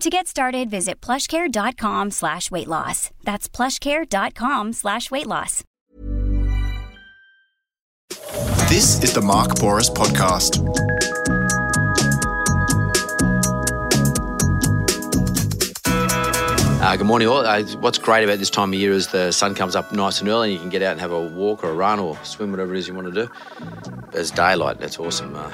To get started, visit plushcare.com slash weight loss. That's plushcare.com slash weight loss. This is the Mark Bouris Podcast. Uh, good morning, all. Uh, what's great about this time of year is the sun comes up nice and early, and you can get out and have a walk or a run or swim, whatever it is you want to do. There's daylight. That's awesome. Uh,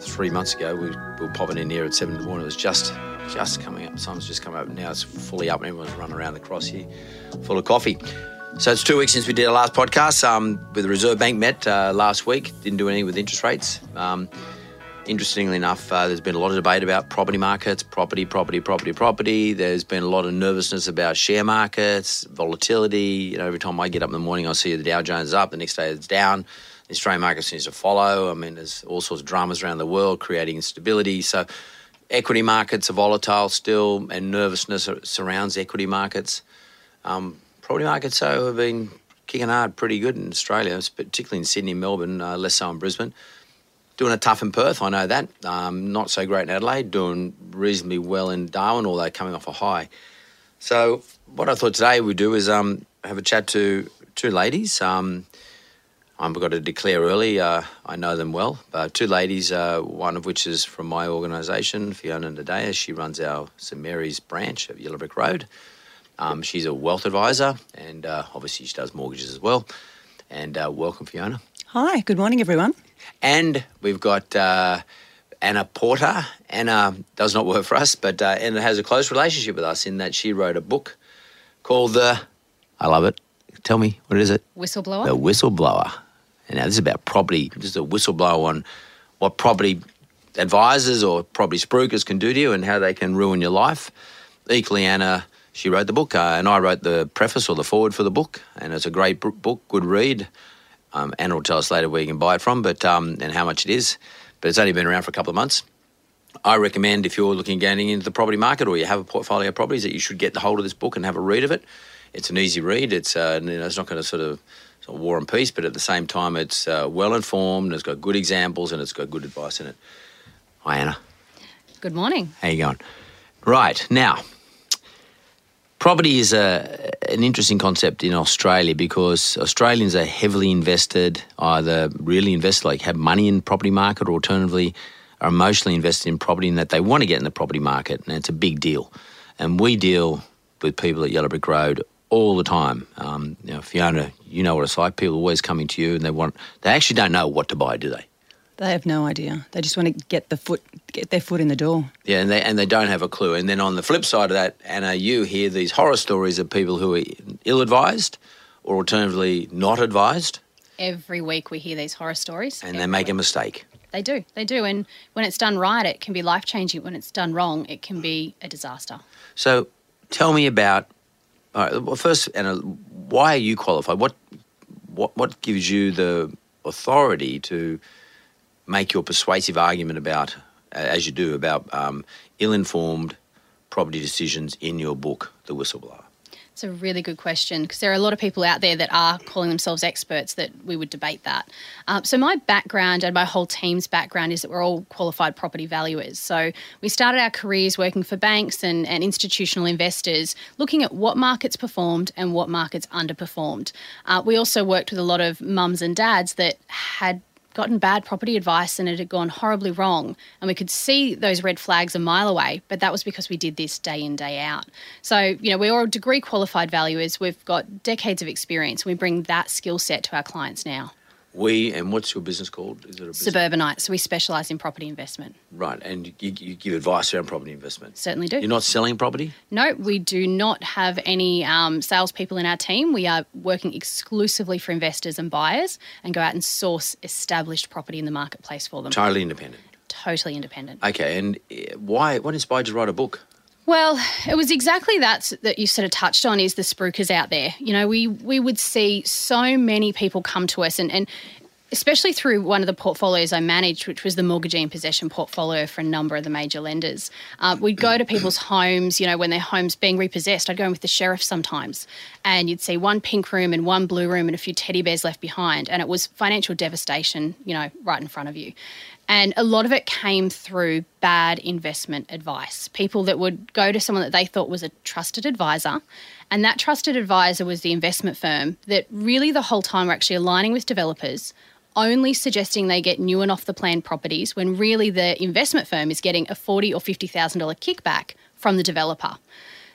three months ago, we, we were popping in here at seven in the morning. It was just just coming up. Sun's just come up. Now it's fully up, everyone's running around the cross here, full of coffee. So it's two weeks since we did our last podcast. Um, with the Reserve Bank met uh, last week. Didn't do anything with interest rates. Um, interestingly enough, uh, there's been a lot of debate about property markets, property, property, property, property. There's been a lot of nervousness about share markets, volatility. You know, every time I get up in the morning, I see the Dow Jones is up. The next day, it's down. The Australian market seems to follow. I mean, there's all sorts of dramas around the world creating instability. So, equity markets are volatile still, and nervousness surrounds equity markets. Um, property markets, though, have been kicking hard pretty good in Australia, particularly in Sydney, Melbourne, uh, less so in Brisbane. Doing a tough in Perth, I know that. Um, not so great in Adelaide. Doing reasonably well in Darwin, although coming off a high. So, what I thought today we'd do is um, have a chat to two ladies. Um, I've got to declare early, uh, I know them well. Uh, two ladies, uh, one of which is from my organisation, Fiona Nadaya. She runs our St Mary's branch of Yellow Brick Road. Um, she's a wealth advisor and uh, obviously she does mortgages as well. And uh, welcome, Fiona. Hi, good morning, everyone. And we've got uh, Anna Porter. Anna does not work for us, but Anna has a close relationship with us in that she wrote a book called The, I love it, tell me, what is it? Whistleblower. The Whistleblower. And now this is about property, just a whistleblower on what property advisors or property spruikers can do to you and how they can ruin your life. Equally, Anna, she wrote the book, uh, and I wrote the preface or the forward for the book, and it's a great book, good read. Um, Anna will tell us later where you can buy it from, but um, and how much it is. But it's only been around for a couple of months. I recommend if you're looking getting into the property market or you have a portfolio of properties that you should get the hold of this book and have a read of it. It's an easy read. It's uh, you know, it's not going to sort of war and peace, but at the same time, it's uh, well informed. It's got good examples and it's got good advice in it. Hi, Anna. Good morning. How you going? Right now, property is a an interesting concept in Australia because Australians are heavily invested, either really invested, like have money in property market, or alternatively are emotionally invested in property in that they want to get in the property market, and it's a big deal. And we deal with people at Yellow Brick Road all the time. Um, you know, Fiona, you know what it's like. People are always coming to you, and they want. They actually don't know what to buy, do they? They have no idea. They just want to get the foot, get their foot in the door. Yeah, and they and they don't have a clue. And then on the flip side of that, Anna, you hear these horror stories of people who are ill-advised, or alternatively not advised. Every week we hear these horror stories, and they make a mistake. They do, they do. And when it's done right, it can be life changing. When it's done wrong, it can be a disaster. So, tell me about all right. Well, first, why are you qualified? What, what, what gives you the authority to make your persuasive argument about, as you do, about um, ill-informed property decisions in your book, The Whistleblower? It's a really good question because there are a lot of people out there that are calling themselves experts that we would debate that. Um, so, my background and my whole team's background is that we're all qualified property valuers. So, we started our careers working for banks and, and institutional investors, looking at what markets performed and what markets underperformed. Uh, we also worked with a lot of mums and dads that had gotten bad property advice and it had gone horribly wrong. And we could see those red flags a mile away, but that was because we did this day in, day out. So, you know, we're all degree qualified valuers. We've got decades of experience. We bring that skill set to our clients now. We and what's your business called? Is it a business? Suburbanite. So we specialise in property investment. Right, and you, you give advice around property investment. Certainly do. You're not selling property. No, we do not have any um, salespeople in our team. We are working exclusively for investors and buyers and go out and source established property in the marketplace for them. Totally independent. Totally independent. Okay, and uh, why? What inspired you to write a book? Well, it was exactly that that you sort of touched on is the spruikers out there. You know, we we would see so many people come to us and, and especially through one of the portfolios I managed, which was the mortgagee in possession portfolio for a number of the major lenders. Uh, we'd go to people's homes, you know, when their home's being repossessed. I'd go in with the sheriff sometimes, and you'd see one pink room and one blue room and a few teddy bears left behind, and it was financial devastation, you know, right in front of you. And a lot of it came through bad investment advice. People that would go to someone that they thought was a trusted advisor, and that trusted advisor was the investment firm that really the whole time were actually aligning with developers, only suggesting they get new and off the plan properties when really the investment firm is getting a forty or fifty thousand dollar kickback from the developer.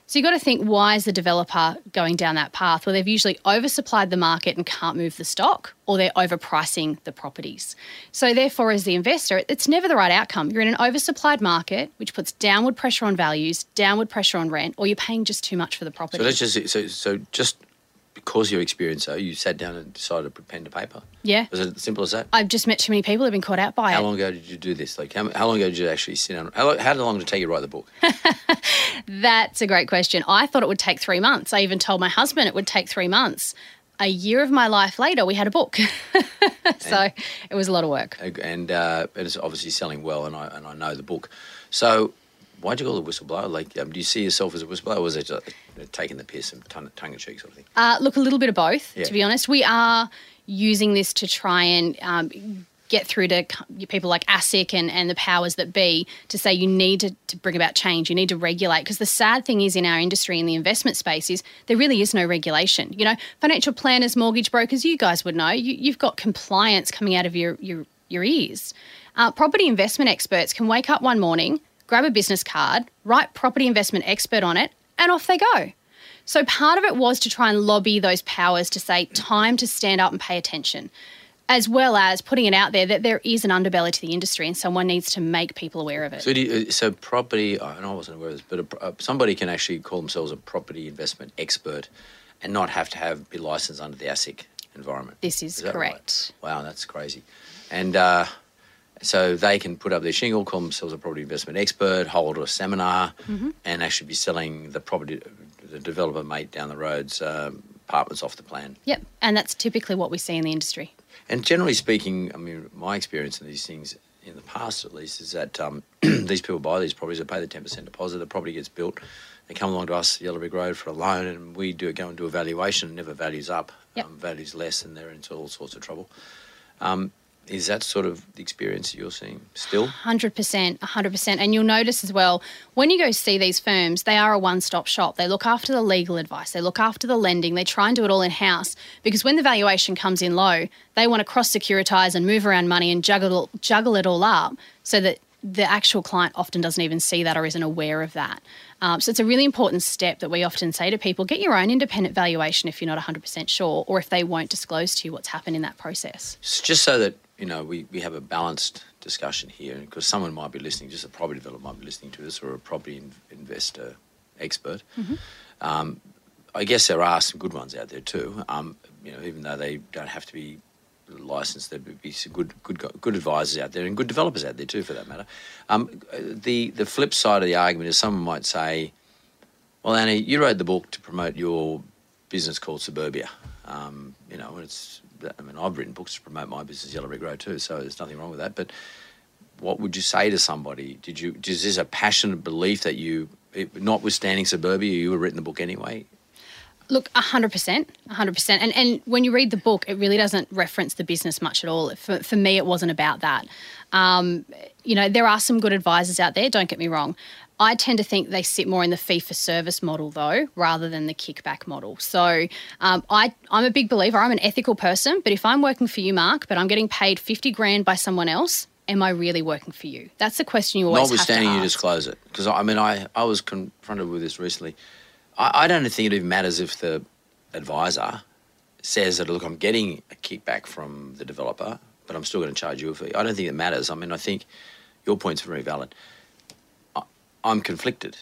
So you've got to think why is the developer going down that path? Well, they've usually oversupplied the market and can't move the stock, or they're overpricing the properties. So, therefore, as the investor, it's never the right outcome. You're in an oversupplied market, which puts downward pressure on values, downward pressure on rent, or you're paying just too much for the property. So let's just so so just because you're experienced, though, you sat down and decided to put pen to paper. yeah. Was it as simple as that? I've just met too many people who've been caught out by How it. How long ago did you do this? Like, how, how long ago did you actually sit down? How, how long did it take you to write the book? That's a great question. I thought it would take three months. I even told my husband it would take three months. A year of my life later, we had a book. so it was a lot of work. and uh, and it's obviously selling well, and I and I know the book. So, why'd you call it whistleblower? Like, um, do you see yourself as a whistleblower, or was it just, uh, taking the piss and tongue, tongue in cheek sort of thing? Uh, look, a little bit of both, Yeah. to be honest. We are using this to try and um, get through to people like ASIC and, and the powers that be to say you need to, to bring about change, you need to regulate. Because the sad thing is in our industry, in the investment space, is there really is no regulation. You know, financial planners, mortgage brokers, you guys would know, you, you've got compliance coming out of your, your, your ears. Uh, property investment experts can wake up one morning, grab a business card, write property investment expert on it, and off they go. So part of it was to try and lobby those powers to say, time to stand up and pay attention, as well as putting it out there that there is an underbelly to the industry and someone needs to make people aware of it. So, do you, uh, so property. I I wasn't aware of this, but a, uh, somebody can actually call themselves a property investment expert, and not have to have be licensed under the ASIC environment. This is that correct. Wow, that's crazy. And uh, so they can put up their shingle, call themselves a property investment expert, hold a seminar, Mm-hmm. and actually be selling the property, the developer mate down the road's um, apartments off the plan. Yep, and that's typically what we see in the industry. And generally speaking, I mean, my experience in these things, in the past at least, is that um, these people buy these properties, they pay the 10% deposit, the property gets built, they come along to us, Yellow Brick Road, for a loan, and we do go and do a valuation, it never values up, Yep. um, values less, and they're into all sorts of trouble. Um, is that sort of the experience that you're seeing still? 100%, 100%. And you'll notice as well, when you go see these firms, they are a one stop shop. They look after the legal advice, they look after the lending, they try and do it all in house because when the valuation comes in low, they want to cross securitize and move around money and juggle, juggle it all up so that the actual client often doesn't even see that or isn't aware of that. Um, so it's a really important step that we often say to people get your own independent valuation if you're not 100% sure or if they won't disclose to you what's happened in that process. Just so that, you know, we, we have a balanced discussion here, because someone might be listening, just a property developer might be listening to this, or a property in, investor expert. Um, I guess there are some good ones out there too. Um, you know, even though they don't have to be licensed, there would be some good, good, good advisors out there and good developers out there too, for that matter. Um, the the flip side of the argument is someone might say, "Well, Annie, you wrote the book to promote your business called Suburbia. Um, you know, and it's. I mean, I've written books to promote my business, Yellow Brick Road, too. So there's nothing wrong with that. But what would you say to somebody? Did you? Is this a passionate belief that you, it- notwithstanding Suburbia, you were written the book anyway? Look, hundred percent, hundred percent. And and when you read the book, it really doesn't reference the business much at all. For for me, it wasn't about that. Um, you know, there are some good advisors out there. Don't get me wrong. I tend to think they sit more in the fee for service model, though, rather than the kickback model. So um, I, I'm a big believer. I'm an ethical person, but if I'm working for you, Mark, but I'm getting paid 50 grand by someone else, am I really working for you? That's the question you always have to Notwithstanding you disclose it, because I mean, I, I was confronted with this recently. I, I don't think it even matters if the advisor says that, look, I'm getting a kickback from the developer, but I'm still going to charge you a fee. I don't think it matters. I mean, I think your point's very valid. I'm conflicted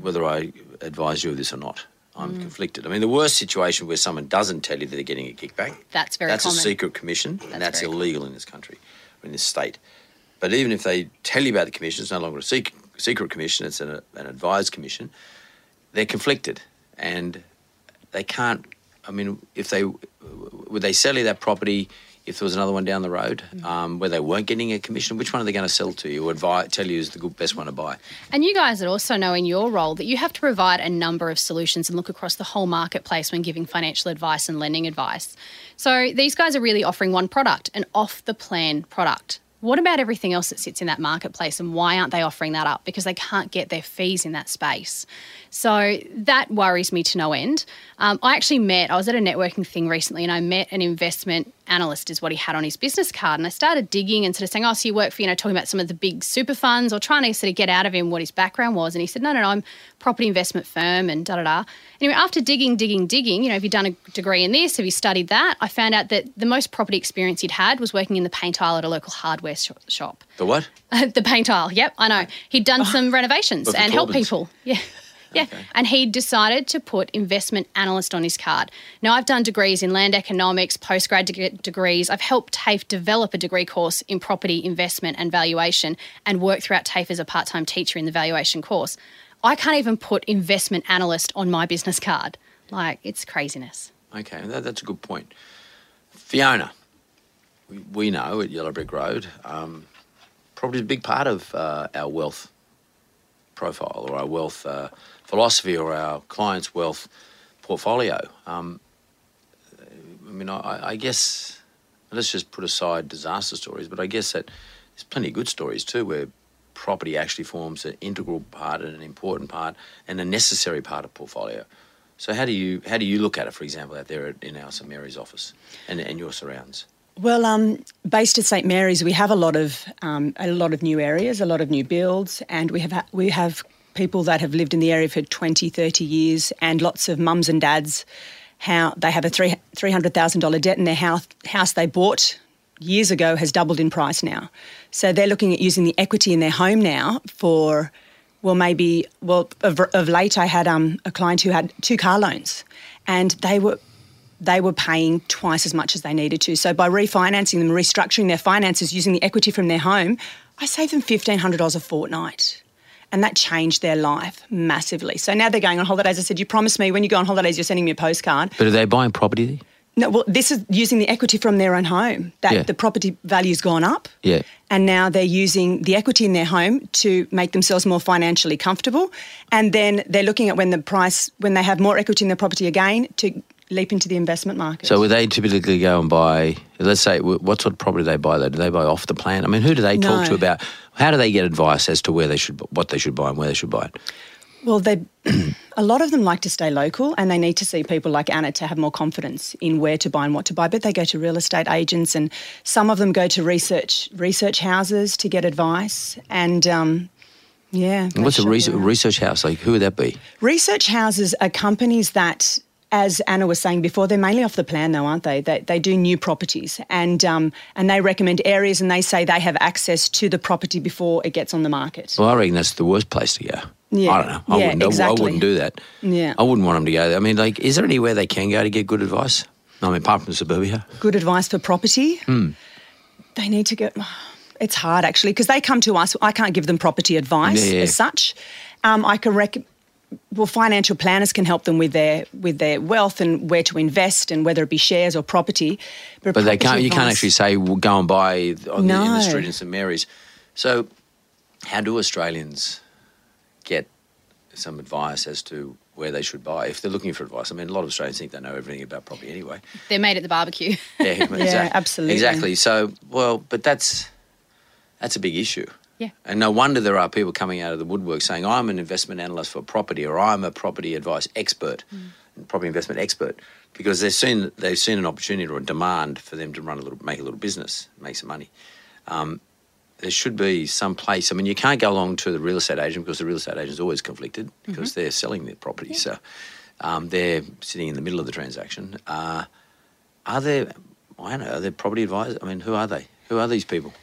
whether I advise you of this or not. I'm mm. conflicted. I mean, the worst situation where someone doesn't tell you that they're getting a kickback That's very that's common. a secret commission, and that's illegal in this country, in this state. But even if they tell you about the commission, it's no longer a secret, secret commission; it's an, an advised commission. They're conflicted, and they can't. I mean, if they would they sell you that property if there was another one down the road um, where they weren't getting a commission, which one are they going to sell to you or advise, tell you is the good, best one to buy? And you guys also know in your role that you have to provide a number of solutions and look across the whole marketplace when giving financial advice and lending advice. So these guys are really offering one product, an off the plan product. What about everything else that sits in that marketplace and why aren't they offering that up? Because they can't get their fees in that space. So that worries me to no end. Um, I actually met, I was at a networking thing recently and I met an investment analyst, is what he had on his business card. And I started digging and sort of saying, Oh, so you work for, you know, talking about some of the big super funds or trying to sort of get out of him what his background was. And he said, No, no, no, I'm property investment firm and da da da. Anyway, after digging, digging, digging, you know, have you done a degree in this? Have you studied that? I found out that the most property experience he'd had was working in the paint aisle at a local hardware sh- shop. The what? the paint aisle. Yep, I know. He'd done oh. some renovations and helped people. Yeah. Yeah. And he decided to put investment analyst on his card. Now, I've done degrees in land economics, postgrad deg- degrees. I've helped TAFE develop a degree course in property investment and valuation and work throughout TAFE as a part time teacher in the valuation course. I can't even put investment analyst on my business card. Like, it's craziness. Okay, that, that's a good point. Fiona, we, we know at Yellow Brick Road, um, is a big part of uh, our wealth profile or our wealth uh, philosophy or our clients' wealth portfolio. Um, I mean, I, I guess let's just put aside disaster stories, but I guess that there's plenty of good stories too where property actually forms an integral part and an important part and a necessary part of portfolio. So how do you how do you look at it, for example, out there in our St Mary's office and, and your surrounds? Well, um, based at St Mary's, we have a lot of um, a lot of new areas, a lot of new builds, and we have ha- we have people that have lived in the area for 20, 30 years, and lots of mums and dads. How they have a three three hundred thousand dollar debt, in their house house they bought years ago has doubled in price now. So they're looking at using the equity in their home now for, well, maybe well of, of late I had um, a client who had two car loans, and they were they were paying twice as much as they needed to. So by refinancing them, restructuring their finances using the equity from their home, I saved them $1,500 a fortnight. And that changed their life massively. So now they're going on holidays. I said, You promised me when you go on holidays, you're sending me a postcard. But are they buying property? No, well, this is using the equity from their own home. That Yeah. the property value's gone up. Yeah. And now they're using the equity in their home to make themselves more financially comfortable. And then they're looking at when the price, when they have more equity in their property again, to leap into the investment market. So would they typically go and buy? Let's say, what sort of property do they buy? Though, do they buy off the plan? I mean, who do they talk No. to about? How do they get advice as to where they should, what they should buy, and where they should buy it? Well, they a lot of them like to stay local, and they need to see people like Anna to have more confidence in where to buy and what to buy. But they go to real estate agents, and some of them go to research research houses to get advice. And um, yeah, And what's a research, research house like? Who would that be? Research houses are companies that, as Anna was saying before, they're mainly off the plan, though, aren't they? They, they do new properties, and um, and they recommend areas, and they say they have access to the property before it gets on the market. Well, I reckon that's the worst place to go. Yeah. I don't know. I, Yeah, wouldn't, I- I wouldn't do that. Yeah. I wouldn't want them to go there. I mean, like, is there anywhere they can go to get good advice? I mean, apart from suburbia. good advice for property. Hmm. They need to get. It's hard actually because they come to us. I can't give them property advice Yeah, yeah. as such. Um, I can rec. Well, financial planners can help them with their with their wealth and where to invest and whether it be shares or property. But they property can't. You can't actually say well, go and buy on the, in the street in St Mary's. So, how do Australians some advice as to where they should buy if they're looking for advice? I mean, a lot of Australians think they know everything about property anyway. They're made at the barbecue. Yeah, exactly. absolutely. Exactly. So, well, but that's that's a big issue. Yeah. And no wonder there are people coming out of the woodwork saying, I'm an investment analyst for property or I'm a property advice expert, property investment expert, because they've seen, they've seen an opportunity or a demand for them to run a little, make a little business, make some money. Um, there should be some place. I mean, you can't go along to the real estate agent because the real estate agent is always conflicted because they're selling their property. So um, they're sitting in the middle of the transaction. Uh, are there, I don't know, are there property advisors? I mean, who are they? Who are these people?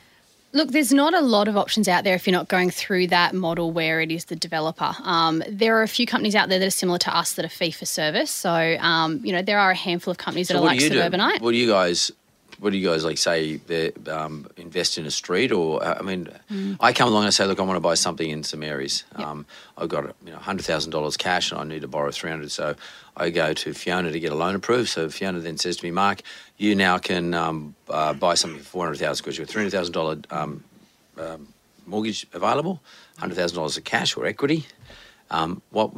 Look, there's not a lot of options out there if you're not going through that model where it is the developer. Um, there are a few companies out there that are similar to us that are fee for service. So, um, you know, there are a handful of companies that are like you do? Suburbanite. What do you guys? What do you guys like say? Um, invest in a street, or uh, I mean, Mm. I come along and say, look, I want to buy something in St Mary's. Um, I've got you know hundred thousand dollars cash, and I need to borrow three hundred. So I go to Fiona to get a loan approved. So Fiona then says to me, Mark, you now can um, uh, buy something for four hundred thousand because you have three hundred thousand dollar um, um, mortgage available, hundred thousand dollars of cash or equity. Um, what?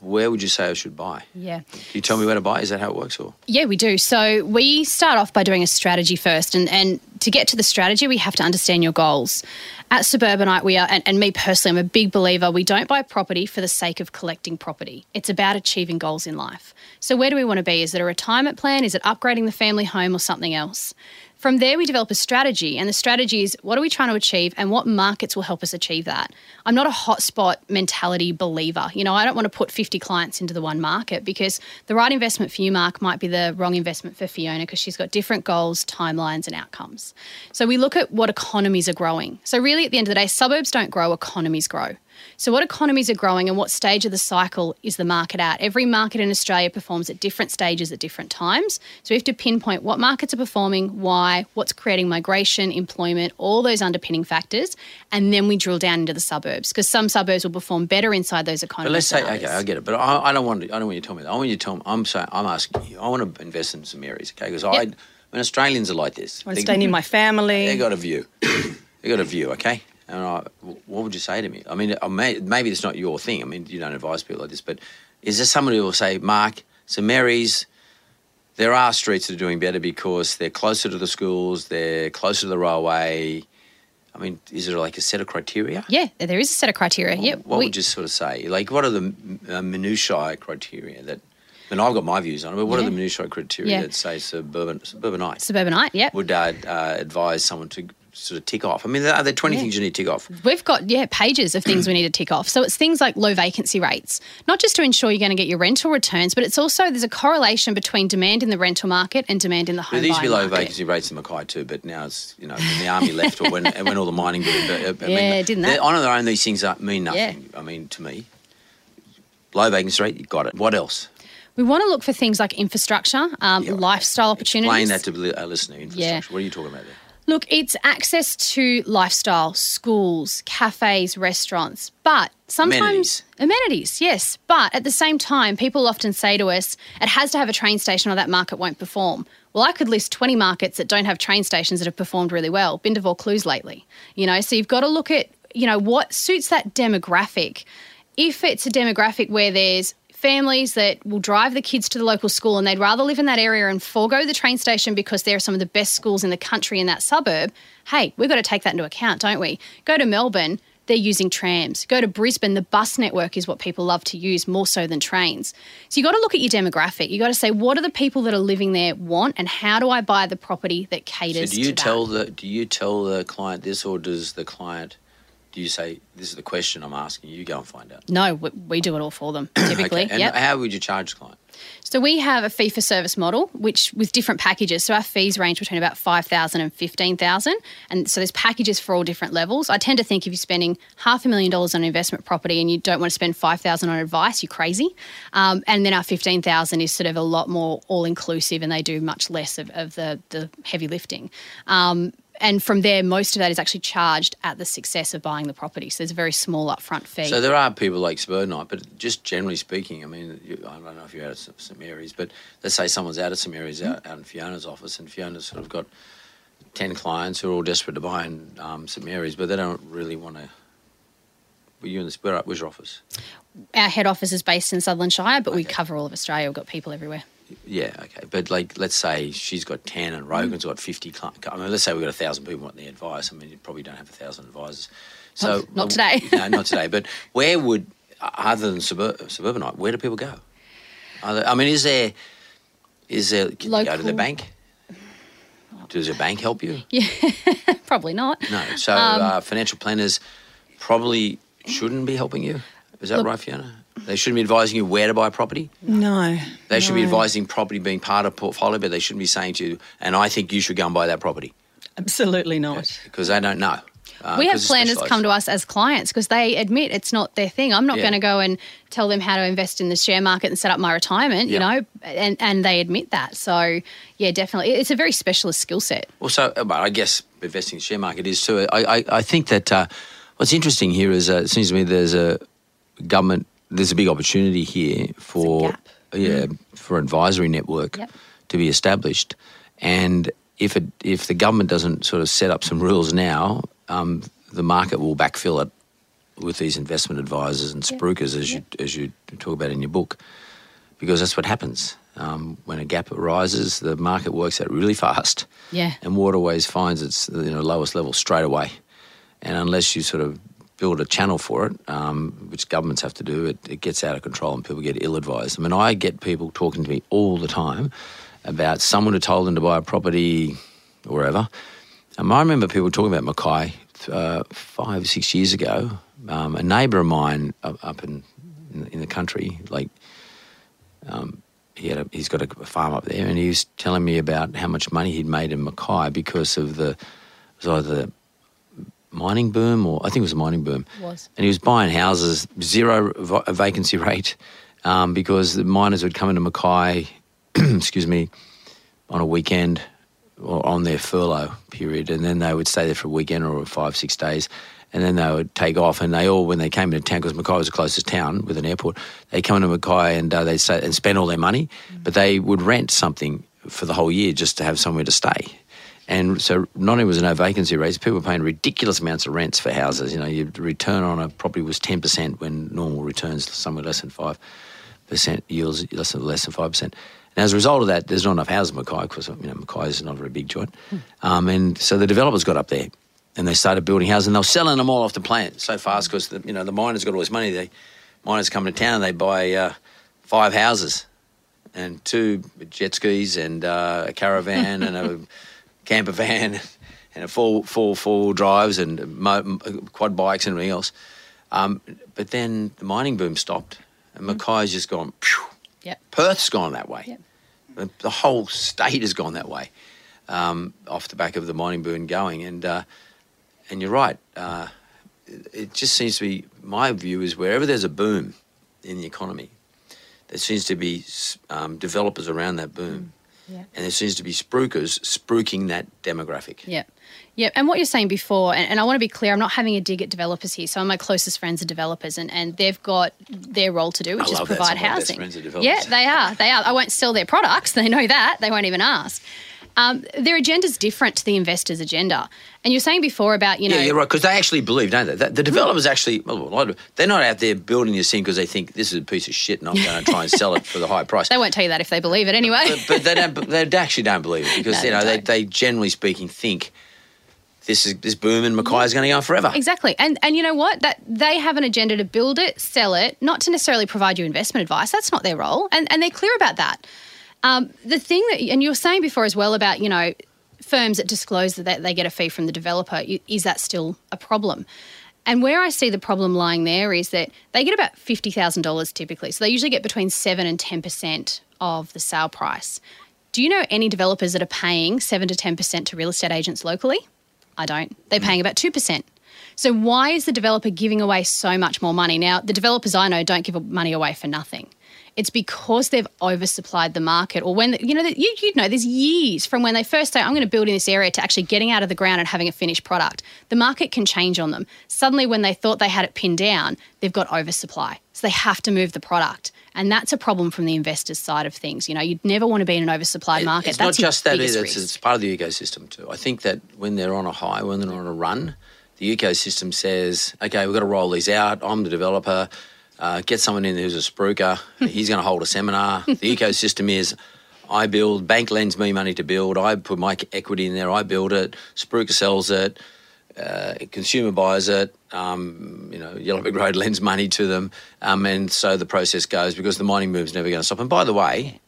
Where would you say I should buy? Yeah. You tell me where to buy? Is that how it works, or? Yeah, we do. So we start off by doing a strategy first. And, and to get to the strategy, we have to understand your goals. At Suburbanite, we are, and, and me personally, I'm a big believer, we don't buy property for the sake of collecting property. It's about achieving goals in life. So where do we want to be? Is it a retirement plan? Is it upgrading the family home or something else? From there, we develop a strategy, and the strategy is what are we trying to achieve and what markets will help us achieve that. I'm not a hotspot mentality believer. You know, I don't want to put 50 clients into the one market because the right investment for you, Mark, might be the wrong investment for Fiona because she's got different goals, timelines, and outcomes. So we look at what economies are growing. So, really, at the end of the day, suburbs don't grow, economies grow. So, what economies are growing and what stage of the cycle is the market at? Every market in Australia performs at different stages at different times. So, we have to pinpoint what markets are performing, why, what's creating migration, employment, all those underpinning factors. And then we drill down into the suburbs because some suburbs will perform better inside those economies. But let's say, okay, I get it. But I, I don't want to. I don't want you to tell me that. I want you to tell me. I'm saying, I'm asking you. I want to invest in some areas, okay? Because I, Yep. when Australians are like this, I want to stay near my family. they got a view. they got a view, okay? And I, what would you say to me? I mean, may, maybe it's not your thing. I mean, you don't advise people like this, but is there somebody who will say, Mark, St Mary's, there are streets that are doing better because they're closer to the schools, they're closer to the railway. I mean, is there like a set of criteria? Yeah, there is a set of criteria. Yep. What we- would you sort of say? Like, what are the uh, minutiae criteria that? And I've got my views on it, but what are the minutiae criteria Yeah. that say suburban suburbanites Suburbanite, yep. would uh, uh, advise someone to sort of tick off? I mean, are there twenty Yeah. things you need to tick off? We've got, yeah, pages of things we need to tick off. So it's things like low vacancy rates, not just to ensure you're going to get your rental returns, but it's also there's a correlation between demand in the rental market and demand in the home There used to be low market. vacancy rates in Mackay too, but now it's you know when the army left or when when all the mining did. I mean, Yeah, didn't that? On their own, these things mean Yeah. nothing. I mean, to me, low vacancy rate, you got it. What else? We want to look for things like infrastructure, um, Yeah, lifestyle opportunities. Explain that to li- uh, listener. Infrastructure. What are you talking about there? Look, it's access to lifestyle, schools, cafes, restaurants, but sometimes Amenities. amenities, yes. But at the same time, people often say to us, it has to have a train station or that market won't perform. Well, I could list 20 markets that don't have train stations that have performed really well. Been to Vaucluse lately, you know, so you've got to look at, you know, what suits that demographic. If it's a demographic where there's families that will drive the kids to the local school and they'd rather live in that area and forego the train station because there are some of the best schools in the country in that suburb, hey, we've got to take that into account, don't we? Go to Melbourne, they're using trams. Go to Brisbane, the bus network is what people love to use more so than trains. So you've got to look at your demographic. You've got to say, what do the people that are living there want and how do I buy the property that caters So do you to that? tell the do you tell the client this, or does the client you say this is the question I'm asking? You go and find out. No, we, we do it all for them, typically. Okay. And Yep. how would you charge the client? So we have a fee for service model, which with different packages. So our fees range between about five thousand and fifteen thousand, and so there's packages for all different levels. I tend to think if you're spending half a million dollars on investment property and you don't want to spend five thousand on advice, you're crazy. Um, and then our fifteen thousand is sort of a lot more all inclusive, and they do much less of, of the the heavy lifting. Um, and from there, most of that is actually charged at the success of buying the property. So there's a very small upfront fee. So there are people like Suburbanite, but just generally speaking, I mean, you, I don't know if you're out of St Mary's, but let's say someone's out of St Mary's, out, out in Fiona's office, and Fiona's sort of got 10 clients who are all desperate to buy in um, St Mary's, but they don't really want to. Were you in this? Where's your office? our head office is based in Sutherland Shire, but we cover all of Australia. We've got people everywhere. Yeah, okay. But like, let's say she's got 10 and Rogan's got 50. cli- I mean, let's say we've got a thousand people wanting the advice. I mean, you probably don't have a thousand advisors. So Not- not today. no, not today. But where would, other than suburb, suburbanite, where do people go? There, I mean, is there, is there, can you go to the bank? Does a bank help you? Yeah, probably not. No. So Um, uh, financial planners probably shouldn't be helping you. Is that Look- right, Fiona? They shouldn't be advising you where to buy property. No. They should be advising property being part of portfolio, but they shouldn't be saying to you, and I think you should go and buy that property Absolutely not. because they don't know. Uh, we have planners come to us as clients because they admit it's not their thing. I'm not Yeah. going to go and tell them how to invest in the share market and set up my retirement, you know, and, and they admit that. So, yeah, definitely. It's a very specialist skill set. Well, so uh, but I guess investing in the share market is too. I, I, I think that uh, what's interesting here is uh, it seems to me there's a government, there's a big opportunity here for yeah for advisory network Yep. to be established, and if it if the government doesn't sort of set up some rules now, um, the market will backfill it with these investment advisors and Yep. spruikers, as you as you talk about in your book, because that's what happens. Um, when a gap arises, the market works out really fast Yeah. and waterways finds its you know lowest level straight away. And unless you sort of build a channel for it, um, which governments have to do, it, it gets out of control and people get ill advised. I mean, I get people talking to me all the time about someone who told them to buy a property wherever. Um, I remember people talking about Mackay uh, five, six years ago. Um, a neighbour of mine up, in, in the country, like he had a, he's got a farm up there, and he was telling me about how much money he'd made in Mackay because of the it was either the mining boom or I think it was a mining boom. Was. And he was buying houses zero va- vacancy rate um, because the miners would come into Mackay, excuse me, on a weekend or on their furlough period, and then they would stay there for a weekend or five six days. And then they would take off, and they all, when they came into town, because Mackay was the closest town with an airport, they come into Mackay and uh, they and spend all their money, but they would rent something for the whole year just to have somewhere to stay. And so not only was there no vacancy rates, people were paying ridiculous amounts of rents for houses. You know, your return on a property was 10% when normal returns somewhere less than 5% yields less than, less than 5%. And as a result of that, there's not enough houses in Mackay because, you know, Mackay is not a very big joint. Um, and so the developers got up there and they started building houses and they were selling them all off the plant so fast because, you know, the miners got all this money. The Miners come to town and they buy uh, five houses and two jet skis and uh, a caravan and a camper van and a four four four wheel drives and mo- quad bikes and everything else. Um, but then the mining boom stopped and Mackay's just gone. Phew, Yep. Perth's gone that way. Yep. The, the whole state has gone that way um, off the back of the mining boom going. And uh, and you're right. Uh, it, it just seems to be my view is wherever there's a boom in the economy, there seems to be um, developers around that boom. Yeah. And there seems to be spruikers spruiking that demographic. Yeah. Yeah. And what you're saying before, and, and I want to be clear, I'm not having a dig at developers here. Of my closest friends are developers and, and they've got their role to do, which I is provide Some of my best housing. friends are developers. Yeah, they are. They are. I won't sell their products. They know that. They won't even ask. Um, their is different to the investor's agenda. And you're saying before about, you know, Yeah, you're right, because they actually believe, don't they? The developers actually, well, a lot of, they're not out there building this thing because they think this is a piece of shit and I'm going to try and sell it for the high price. they won't tell you that if they believe it anyway. but, but they don't. They actually don't believe it because No, you know they they, they generally speaking think this is this boom in Mackay is going to go on forever. Exactly. And and you know what? That they have an agenda to build it, sell it, not to necessarily provide you investment advice. That's not their role. And and they're clear about that. Um, the thing that and you were saying before as well about, you know, firms that disclose that they- get a fee from the developer, is that still a problem? And where I see the problem lying there is that they get about $50,000 typically. So they usually get between 7 and 10% of the sale price. Do you know any developers that are paying 7 to 10% to real estate agents locally? I don't. They're paying about 2%. So why is the developer giving away so much more money? Now, the developers I know don't give money away for nothing. It's because they've oversupplied the market, or when you know you you know there's years from when they first say I'm going to build in this area to actually getting out of the ground and having a finished product. The market can change on them. Suddenly, when they thought they had it pinned down, they've got oversupply, so they have to move the product, and that's a problem from the investors' side of things. You know, you'd never want to be in an oversupplied market. It's that's not just that either. It's, it's part of the ecosystem too. I think that when they're on a high, when they're on a run, the ecosystem says, "Okay, we've got to roll these out. I'm the developer. Uh, get someone in who's a spruiker. He's going to hold a seminar. the ecosystem is." I build, bank lends me money to build, I put my equity in there, I build it, Spruiker sells it, uh, consumer buys it, um, you know, Yellow Brick Road lends money to them, um, and so the process goes because the mining boom's never going to stop. And by the way,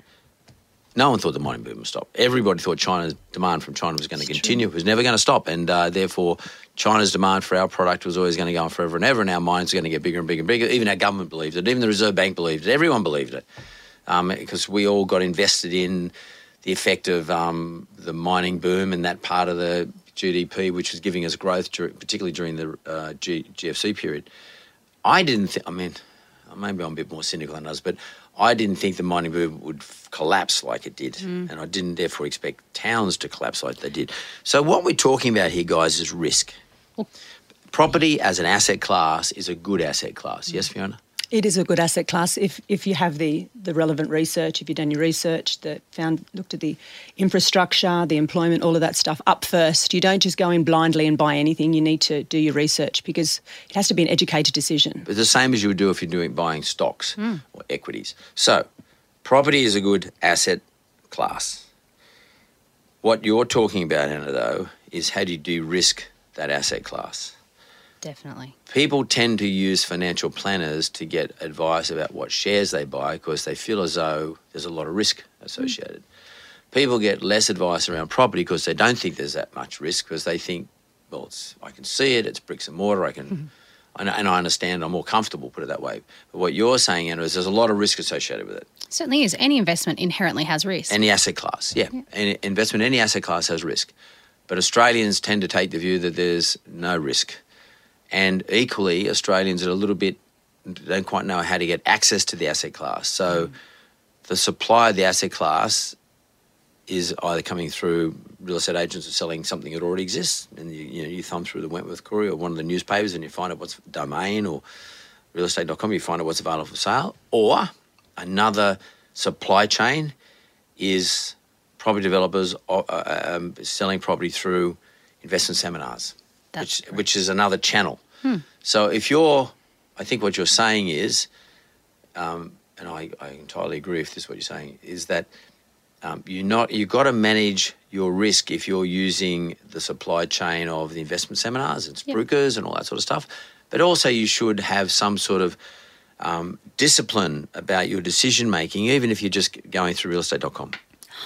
no one thought the mining boom would stop. Everybody thought China's demand from China was going to continue. It was never going to stop, and uh, therefore China's demand for our product was always going to go on forever and ever. And our mines are going to get bigger and bigger and bigger. Even our government believed it. Even the Reserve Bank believed it. Everyone believed it um, because we all got invested in the effect of um, the mining boom and that part of the GDP, which was giving us growth, particularly during the uh, G- GFC period. I didn't think. I mean, maybe I'm a bit more cynical than others, but I didn't think the mining boom would f- collapse like it did, mm. and I didn't therefore expect towns to collapse like they did. So what we're talking about here, guys, is risk. Property as an asset class is a good asset class. Yes, mm. Fiona. It is a good asset class if, if you have the, the relevant research, if you've done your research, the found looked at the infrastructure, the employment, all of that stuff up first. You don't just go in blindly and buy anything. You need to do your research because it has to be an educated decision. It's the same as you would do if you're doing buying stocks hmm. or equities. So, property is a good asset class. What you're talking about, Anna, though, is how do you de-risk that asset class? Definitely. People tend to use financial planners to get advice about what shares they buy because they feel as though there's a lot of risk associated. Mm. People get less advice around property because they don't think there's that much risk because they think, well, it's, I can see it, it's bricks and mortar, I can, mm-hmm. and, and I understand, I'm more comfortable, put it that way. But what you're saying, Anna, is there's a lot of risk associated with it. Certainly is. Any investment inherently has risk. Any asset class, yeah. Any investment in any asset class has risk. But Australians tend to take the view that there's no risk. And equally, Australians are a little bit, don't quite know how to get access to the asset class. So the supply of the asset class is either coming through real estate agents are selling something that already exists, and you, you know you thumb through the Wentworth Courier or one of the newspapers and you find out what's domain or realestate.com, you find out what's available for sale, or another supply chain is property developers uh, uh, um, selling property through investment seminars, That's which, which is another channel. So if you're, I think what you're saying is, um, and I, I entirely agree if this is what you're saying, is that um, you're not you've got to manage your risk if you're using the supply chain of the investment seminars and Yep. and all that sort of stuff. But also you should have some sort of um, discipline about your decision making, even if you're just going through realestate.com.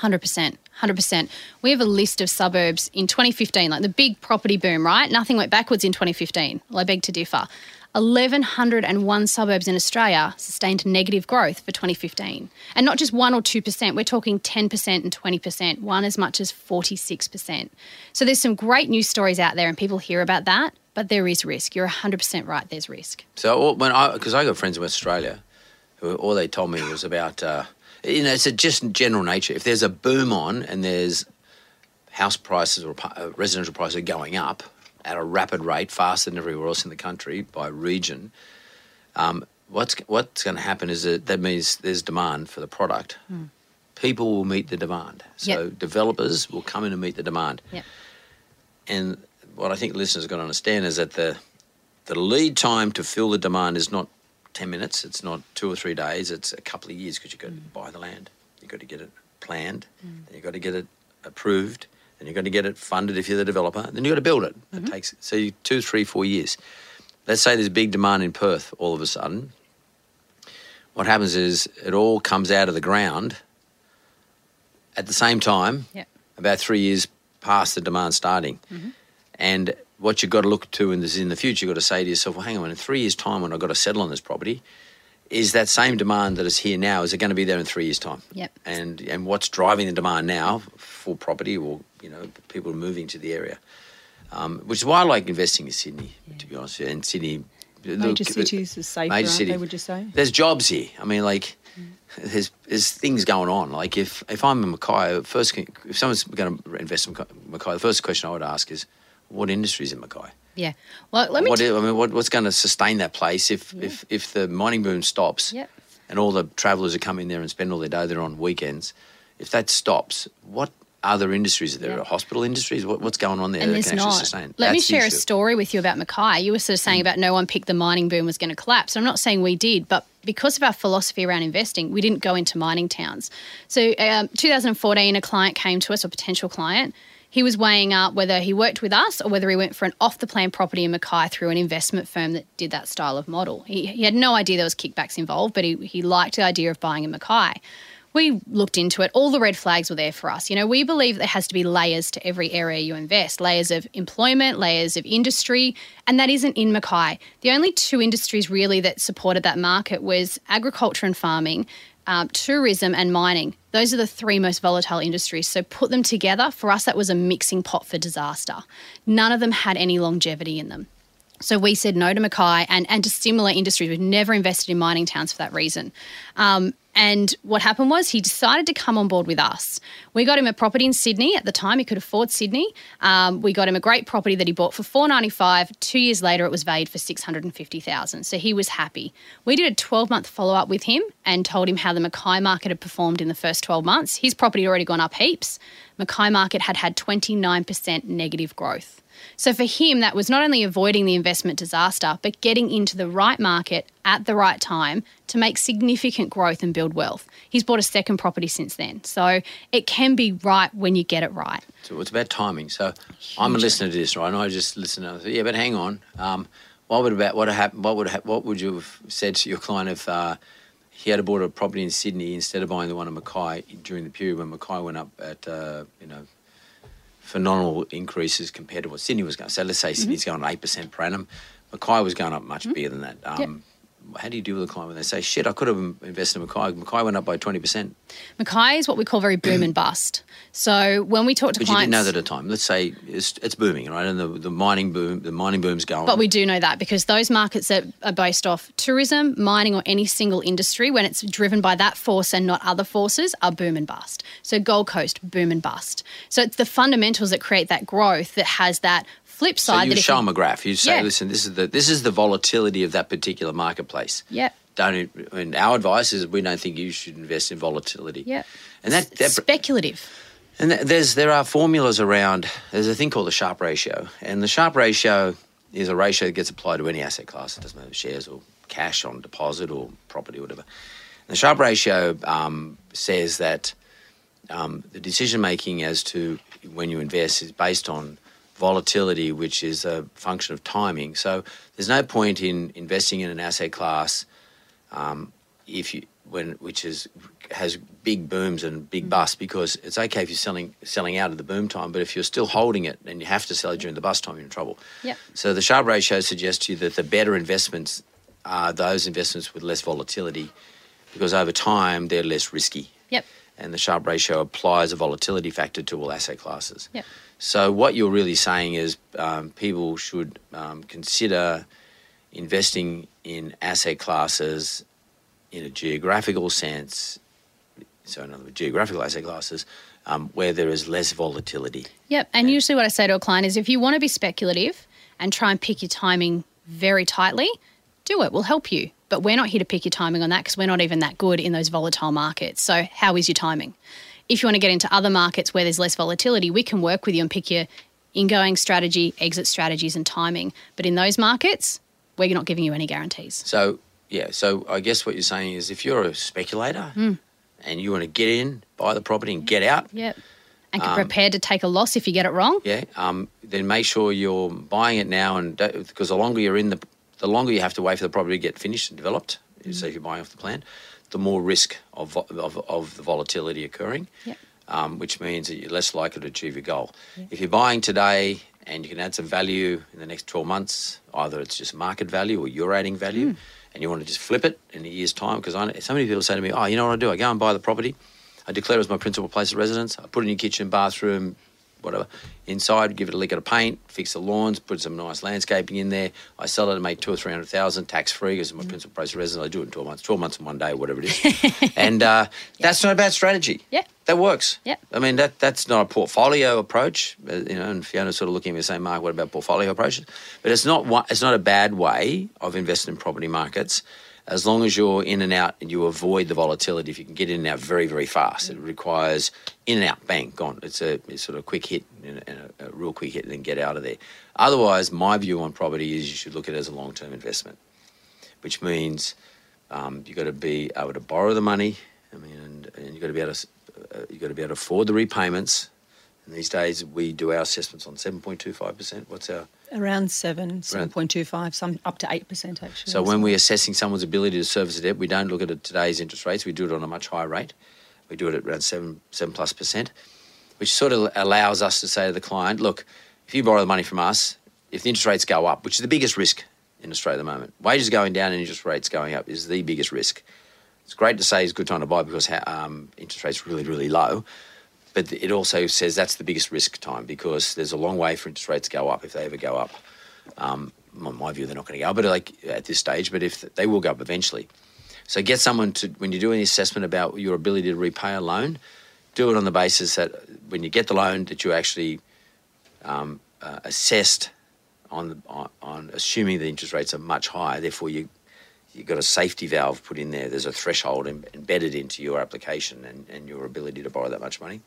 100%. 100%. We have a list of suburbs in 2015, like the big property boom, right? Nothing went backwards in 2015. Well, I beg to differ. 1,101 suburbs in Australia sustained negative growth for 2015. And not just 1 or 2%, we're talking 10% and 20%, one as much as 46%. So there's some great news stories out there and people hear about that, but there is risk. You're 100% right, there's risk. So when I, because I got friends in Australia, who all they told me was about, uh, you know, it's a just general nature. If there's a boom on and there's house prices or uh, residential prices are going up at a rapid rate, faster than everywhere else in the country by region, um, what's what's going to happen is that that means there's demand for the product. People will meet the demand. So Yep. developers will come in and meet the demand. Yep. And what I think listeners are going to understand is that the the lead time to fill the demand is not ten minutes. It's not two or three days. It's a couple of years because you've got to buy the land, you've got to get it planned, mm. then you've got to get it approved, then you've got to get it funded if you're the developer, then you've got to build it. It mm-hmm. takes so you, two, three, four years. Let's say there's big demand in Perth all of a sudden. What happens is it all comes out of the ground at the same time Yep. about three years past the demand starting. Mm-hmm. And what you've got to look to in this in the future, you've got to say to yourself, well, hang on, in three years' time when I've got to settle on this property, is that same demand that is here now, is it going to be there in three years' time? Yep. And and what's driving the demand now for property or, you know, people moving to the area? Um, which is why I like investing in Sydney, to be honest. And Sydney... Major look, cities are safer, major aren't city. they, would you say? There's jobs here. I mean, like, there's there's things going on. Like, if if I'm in Mackay, first if someone's going to invest in Mackay, the first question I would ask is, what industry is in Mackay? Yeah. Well, let me What I mean, what, what's going to sustain that place if if if the mining boom stops? Yep. And all the travellers who come in there and spend all their day there on weekends, if that stops, what other industries are there? Yeah. Hospital industries? What, what's going on there and that can not. actually sustain? Let me That's the share a. Mm. story with you about Mackay. You were sort of saying about no one picked the mining boom was going to collapse. I'm not saying we did, but because of our philosophy around investing, we didn't go into mining towns. So, um, 2014, a client came to us, a potential client. He was weighing up whether he worked with us or whether he went for an off the plan property in Mackay through an investment firm that did that style of model. He, he had no idea there was kickbacks involved, but he, he liked the idea of buying in Mackay we looked into it. All the red flags were there for us. You know, we believe there has to be layers to every area you invest layers of employment, layers of industry, and that isn't in Mackay. The only two industries really that supported that market was agriculture and farming. Um, tourism and mining. Those are the three most volatile industries. So put them together. For us, that was a mixing pot for disaster. None of them had any longevity in them. So we said no to Mackay and, and to similar industries. We've never invested in mining towns for that reason. Um, and what happened was he decided to come on board with us. We got him a property in Sydney at the time. He could afford Sydney. Um, we got him a great property that he bought for four ninety five. Two years later, it was valued for six hundred and fifty thousand. So he was happy. We did a twelve month follow up with him and told him how the Mackay market had performed in the first twelve months. His property had already gone up heaps. Mackay market had had twenty nine percent negative growth. So for him, that was not only avoiding the investment disaster, but getting into the right market at the right time to make significant growth and build wealth. He's bought a second property since then. So it can be right when you get it right. So it's about timing. So I'm a listener to this, right? And I just listen to yeah, but hang on. Um, what would about what happened? What would ha- what would you have said to your client if uh, he had bought a property in Sydney instead of buying the one in Mackay during the period when Mackay went up at uh, you know phenomenal increases compared to what Sydney was going. So let's say mm-hmm. Sydney's going eight percent per annum. Mackay was going up much mm-hmm. bigger than that. Um, yep how do you deal with a client when they say, shit, I could have invested in Mackay. Mackay went up by 20%. Mackay is what we call very boom and bust. So when we talk to but clients. you didn't know that at the time. Let's say it's, it's booming, right? And the, the mining boom, the mining boom's going. But we do know that because those markets that are based off tourism, mining, or any single industry, when it's driven by that force and not other forces, are boom and bust. So Gold Coast, boom and bust. So it's the fundamentals that create that growth that has that flip side, so you show them a graph. You say, yeah. listen, this is the this is the volatility of that particular marketplace. Yeah. Don't. And our advice is we don't think you should invest in volatility. Yeah. And that, that speculative. And there's there are formulas around. There's a thing called the Sharpe ratio, and the Sharpe ratio is a ratio that gets applied to any asset class. It doesn't matter shares or cash on deposit or property or whatever. And the Sharpe ratio um, says that um, the decision making as to when you invest is based on volatility, which is a function of timing. So there's no point in investing in an asset class um, if you when which is has big booms and big busts because it's okay if you're selling selling out at the boom time, but if you're still holding it and you have to sell it during the bust time, you're in trouble. Yep. So the Sharpe ratio suggests to you that the better investments are those investments with less volatility because over time they're less risky. Yep. And the Sharpe ratio applies a volatility factor to all asset classes. Yep. So what you're really saying is um, people should um, consider investing in asset classes in a geographical sense. So in other words, geographical asset classes um, where there is less volatility. Yep. And usually what I say to a client is if you want to be speculative and try and pick your timing very tightly, do it. We'll help you. But we're not here to pick your timing on that because we're not even that good in those volatile markets. So how is your timing? If you want to get into other markets where there's less volatility, we can work with you and pick your ingoing strategy, exit strategies, and timing. But in those markets, we're not giving you any guarantees. So, yeah, so I guess what you're saying is if you're a speculator mm. and you want to get in, buy the property, and get out. Yep. And um, prepared to take a loss if you get it wrong. Yeah. Um, then make sure you're buying it now, and because the longer you're in the, the longer you have to wait for the property to get finished and developed. Mm. So if you're buying off the plan, the more risk of, of, of the volatility occurring, yep. um, which means that you're less likely to achieve your goal. Yep. If you're buying today and you can add some value in the next 12 months, either it's just market value or you're adding value, mm. and you want to just flip it in a year's time, because so many people say to me, oh, you know what I do? I go and buy the property, I declare it as my principal place of residence, I put in your kitchen, bathroom, whatever. Inside, give it a lick of paint, fix the lawns, put some nice landscaping in there. I sell it and make two or three hundred thousand tax free because my mm. principal place of residence. I do it in twelve months, twelve months in one day, whatever it is. and uh, that's not a bad strategy. Yeah, that works. Yeah, I mean that that's not a portfolio approach. Uh, you know, and Fiona's sort of looking at me saying, "Mark, what about portfolio approaches?" But it's not one, it's not a bad way of investing in property markets as long as you're in and out and you avoid the volatility, if you can get in and out very, very fast, it requires in and out, bang, gone. It's a it's sort of quick hit and a, a, real quick hit and then get out of there. Otherwise, my view on property is you should look at it as a long term investment, which means Um, you've got to be able to borrow the money. I mean, and, and you've got to be able to uh, you've got to be able to afford the repayments. And these days, we do our assessments on seven point two five percent. What's our Around seven, seven point two five, some up to eight percent actually. so when we're assessing someone's ability to service the debt, we don't look at it today's interest rates. We do it on a much higher rate. We do it at around seven seven plus percent, which sort of allows us to say to the client, look, if you borrow the money from us, if the interest rates go up, which is the biggest risk in Australia at the moment, wages going down and interest rates going up is the biggest risk. It's great to say it's a good time to buy because um, interest rates are really really low, but it also says that's the biggest risk time because there's a long way for interest rates to go up if they ever go up. Um, in my view, they're not going to go, but like at this stage, but if they will go up eventually. So get someone to when you're doing the assessment about your ability to repay a loan, do it on the basis that when you get the loan, that you actually um, uh, assessed on, on on assuming the interest rates are much higher. Therefore, you you've got a safety valve put in there. There's a threshold em- embedded into your application and, and your ability to borrow that much money.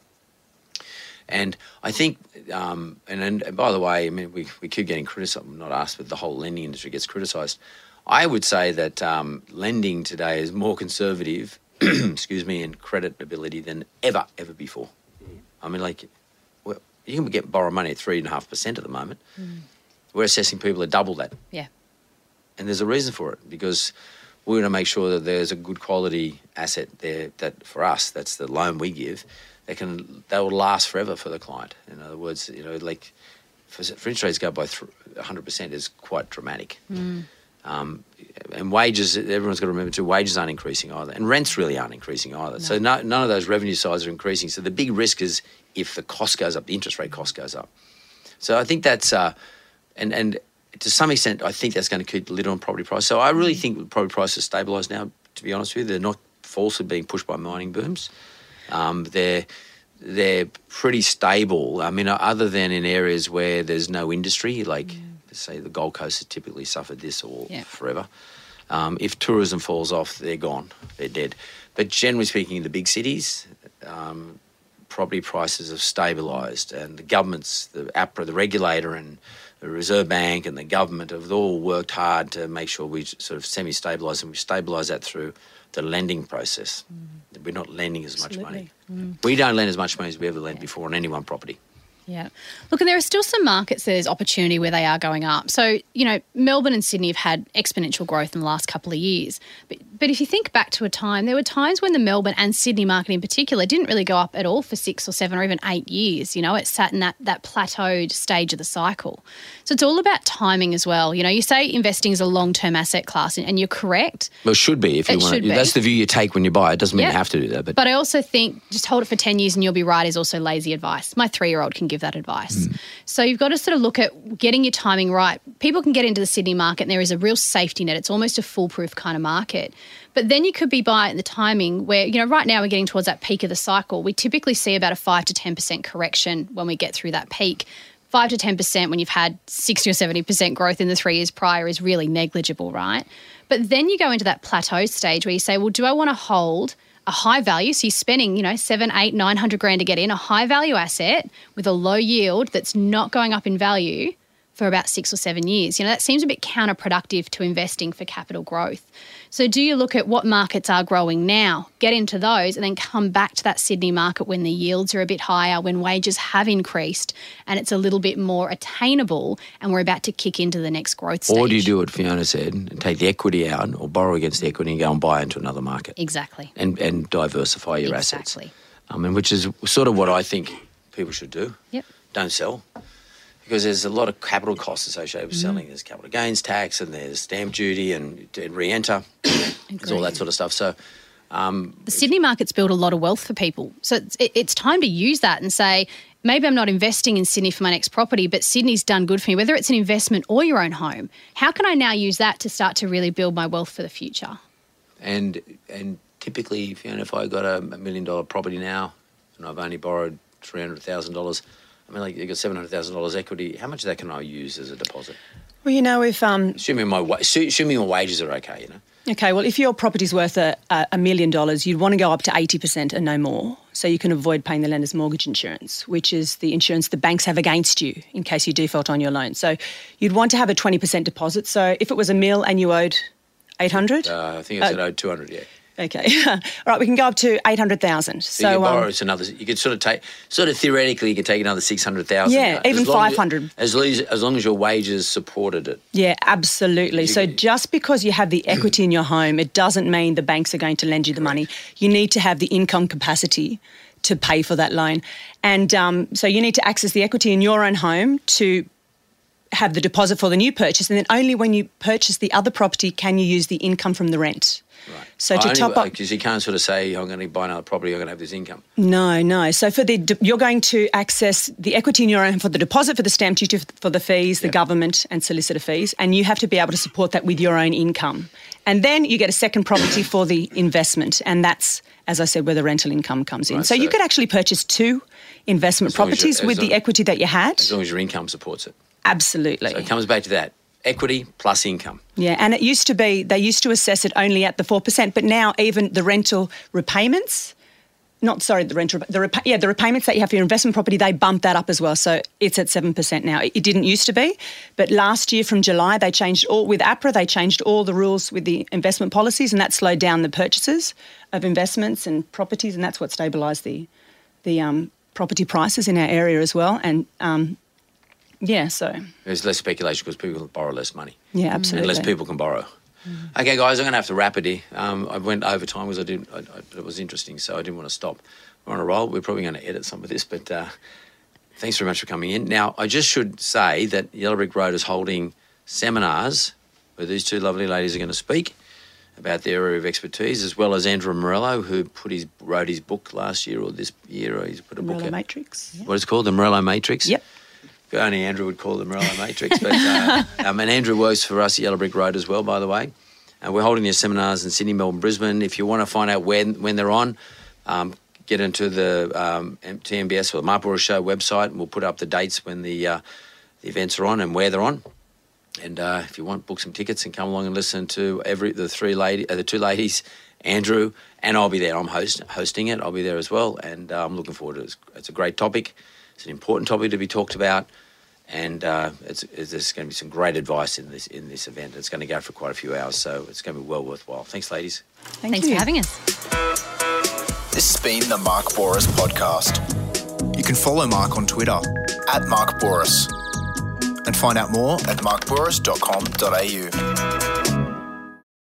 And I think, um, and, and, and by the way, I mean, we, we keep getting criticised, not us, but the whole lending industry gets criticised. I would say that um, lending today is more conservative, excuse me, in credit ability than ever, ever before. I mean, like, well, you can get borrow money at 3.5% at the moment. We're assessing people at double that. Yeah. And there's a reason for it because we want to make sure that there's a good quality asset there that for us, that's the loan we give, that can that will last forever for the client. In other words, you know, like for, for interest rates go up by 100% is quite dramatic. Um, and wages, everyone's got to remember too, wages aren't increasing either. And rents really aren't increasing either. So no, none of those revenue sides are increasing. So the big risk is if the cost goes up, the interest rate cost goes up. So I think that's, uh, and, and to some extent, I think that's going to keep the lid on property price. So I really think property prices are stabilised now, to be honest with you. They're not falsely being pushed by mining booms. Um, they're, they're pretty stable. I mean, other than in areas where there's no industry, like say the Gold Coast has typically suffered this all Yeah. forever. Um, if tourism falls off, they're gone. They're dead. But generally speaking, in the big cities, um, property prices have stabilised, and the governments, the APRA, the regulator, and the Reserve Bank and the government have all worked hard to make sure we sort of semi-stabilise, and we stabilise that through the lending process. Mm. We're not lending as much money. Mm. We don't lend as much money as we ever lent before on any one property. Yeah. Look, and there are still some markets that there's opportunity where they are going up. So, you know, Melbourne and Sydney have had exponential growth in the last couple of years. But, but if you think back to a time, there were times when the Melbourne and Sydney market in particular didn't really go up at all for six or seven or even eight years. You know, it sat in that, that plateaued stage of the cycle. So it's all about timing as well. You know, you say investing is a long term asset class, and, and you're correct. Well, it should be if you It want. be. That's the view you take when you buy. It doesn't mean Yeah. you have to do that, but, But I also think just hold it for 10 years and you'll be right is also lazy advice. My three year old can give that advice. Mm. So you've got to sort of look at getting your timing right. People can get into the Sydney market and there is a real safety net. It's almost a foolproof kind of market. But then you could be buying at the timing where, you know, right now we're getting towards that peak of the cycle. We typically see about a 5 to 10% correction when we get through that peak. 5 to 10% when you've had 60 or 70% growth in the three years prior is really negligible, right? But then you go into that plateau stage where you say, well, do I want to hold a high value? So you're spending, you know, seven, eight, nine hundred grand to get in a high value asset with a low yield that's not going up in value for about six or seven years. You know, that seems a bit counterproductive to investing for capital growth. So, do you look at what markets are growing now, get into those, and then come back to that Sydney market when the yields are a bit higher, when wages have increased, and it's a little bit more attainable, and we're about to kick into the next growth stage? or do you do what Fiona said and take the equity out or borrow against the equity and go and buy into another market Exactly. and, and diversify your assets? Exactly. I mean, which is sort of what I think people should do. Yep. Don't sell. Because there's a lot of capital costs associated with mm-hmm. selling. There's capital gains tax and there's stamp duty and, and re-enter. there's all that sort of stuff. So um, the Sydney market's built a lot of wealth for people. So it's, it, it's time to use that and say, maybe I'm not investing in Sydney for my next property, but Sydney's done good for me, whether it's an investment or your own home. How can I now use that to start to really build my wealth for the future? and and typically, Fiona, if I got a, a million dollar property now and I've only borrowed three hundred thousand dollars, I mean, like you got seven hundred thousand dollars equity. How much of that can I use as a deposit? Well, you know, if um, Assuming my wa- assuming my wages are okay, you know. Okay, well, if your property's worth a, a million dollars, you'd want to go up to 80% and no more. So you can avoid paying the lender's mortgage insurance, which is the insurance the banks have against you in case you default on your loan. So you'd want to have a 20% deposit. So if it was a mil and you owed 800? Uh, I think I said Uh, oh, 200, yeah. Okay. All right, we can go up to 800,000. So, So, you can borrow um, another. You could sort of take, sort of theoretically, you could take another six hundred thousand. Yeah, even 500. As long as, as long as your wages supported it. yeah, absolutely. So You- just because you have the equity in your home, it doesn't mean the banks are going to lend you the money. You need to have the income capacity to pay for that loan. And um, so you need to access the equity in your own home to have the deposit for the new purchase. And then only when you purchase the other property can you use the income from the rent. Right. So to top up, because you can't sort of say I'm going to buy another property, I'm going to have this income. No, no. So for the you're going to access the equity in your own for the deposit, for the stamp duty, for the fees, the Yeah. government and solicitor fees, and you have to be able to support that with your own income. And then you get a second property for the investment, and that's, as I said, where the rental income comes in. Right, so, you could actually purchase two investment As long as you- properties with the equity that you had. As long as your income supports it. Absolutely. So it comes back to that equity plus income. Yeah, and it used to be they used to assess it only at the four percent, but now even the rental repayments, not sorry, the rental, the repa- yeah, the repayments that you have for your investment property, they bump that up as well. So it's at seven percent now. It, it didn't used to be, but last year from July they changed all with APRA. They changed all the rules with the investment policies, and that slowed down the purchases of investments and properties, and that's what stabilised the the um, property prices in our area as well. And um, yeah, so There's less speculation because people borrow less money. yeah, absolutely. And less people can borrow. Okay, guys, I'm going to have to wrap it here. Um, I went over time because I did. I, I, it was interesting, so I didn't want to stop. We're on a roll. We're probably going to edit some of this, but uh, thanks very much for coming in. Now, I just should say that Yellow Brick Road is holding seminars where these two lovely ladies are going to speak about their area of expertise, as well as Andrew Morello, who put his wrote his book last year or this year, or he's put a book Morello out. Matrix. What is it called? The Morello Matrix? Yep. Only Andrew would call the Morello Matrix. But, uh, um, and Andrew works for us at Yellow Brick Road as well, by the way. And we're holding these seminars in Sydney, Melbourne, Brisbane. If you want to find out when, when they're on, um, get into the um, TMBS or the Mark Bouris Show website, and we'll put up the dates when the, uh, the events are on and where they're on. And uh, if you want, book some tickets and come along and listen to every the three lady, uh, the two ladies, Andrew, and I'll be there. I'm host, hosting it. I'll be there as well, and uh, I'm looking forward to it. It's, it's a great topic. It's an important topic to be talked about, and uh, it's, it's, there's going to be some great advice in this in this event. It's going to go for quite a few hours, so it's going to be well worthwhile. Thanks, ladies. Thank Thanks you. for having us. This has been the Mark Bouris podcast. You can follow Mark on Twitter at Mark Bouris and find out more at markbouris.com.au.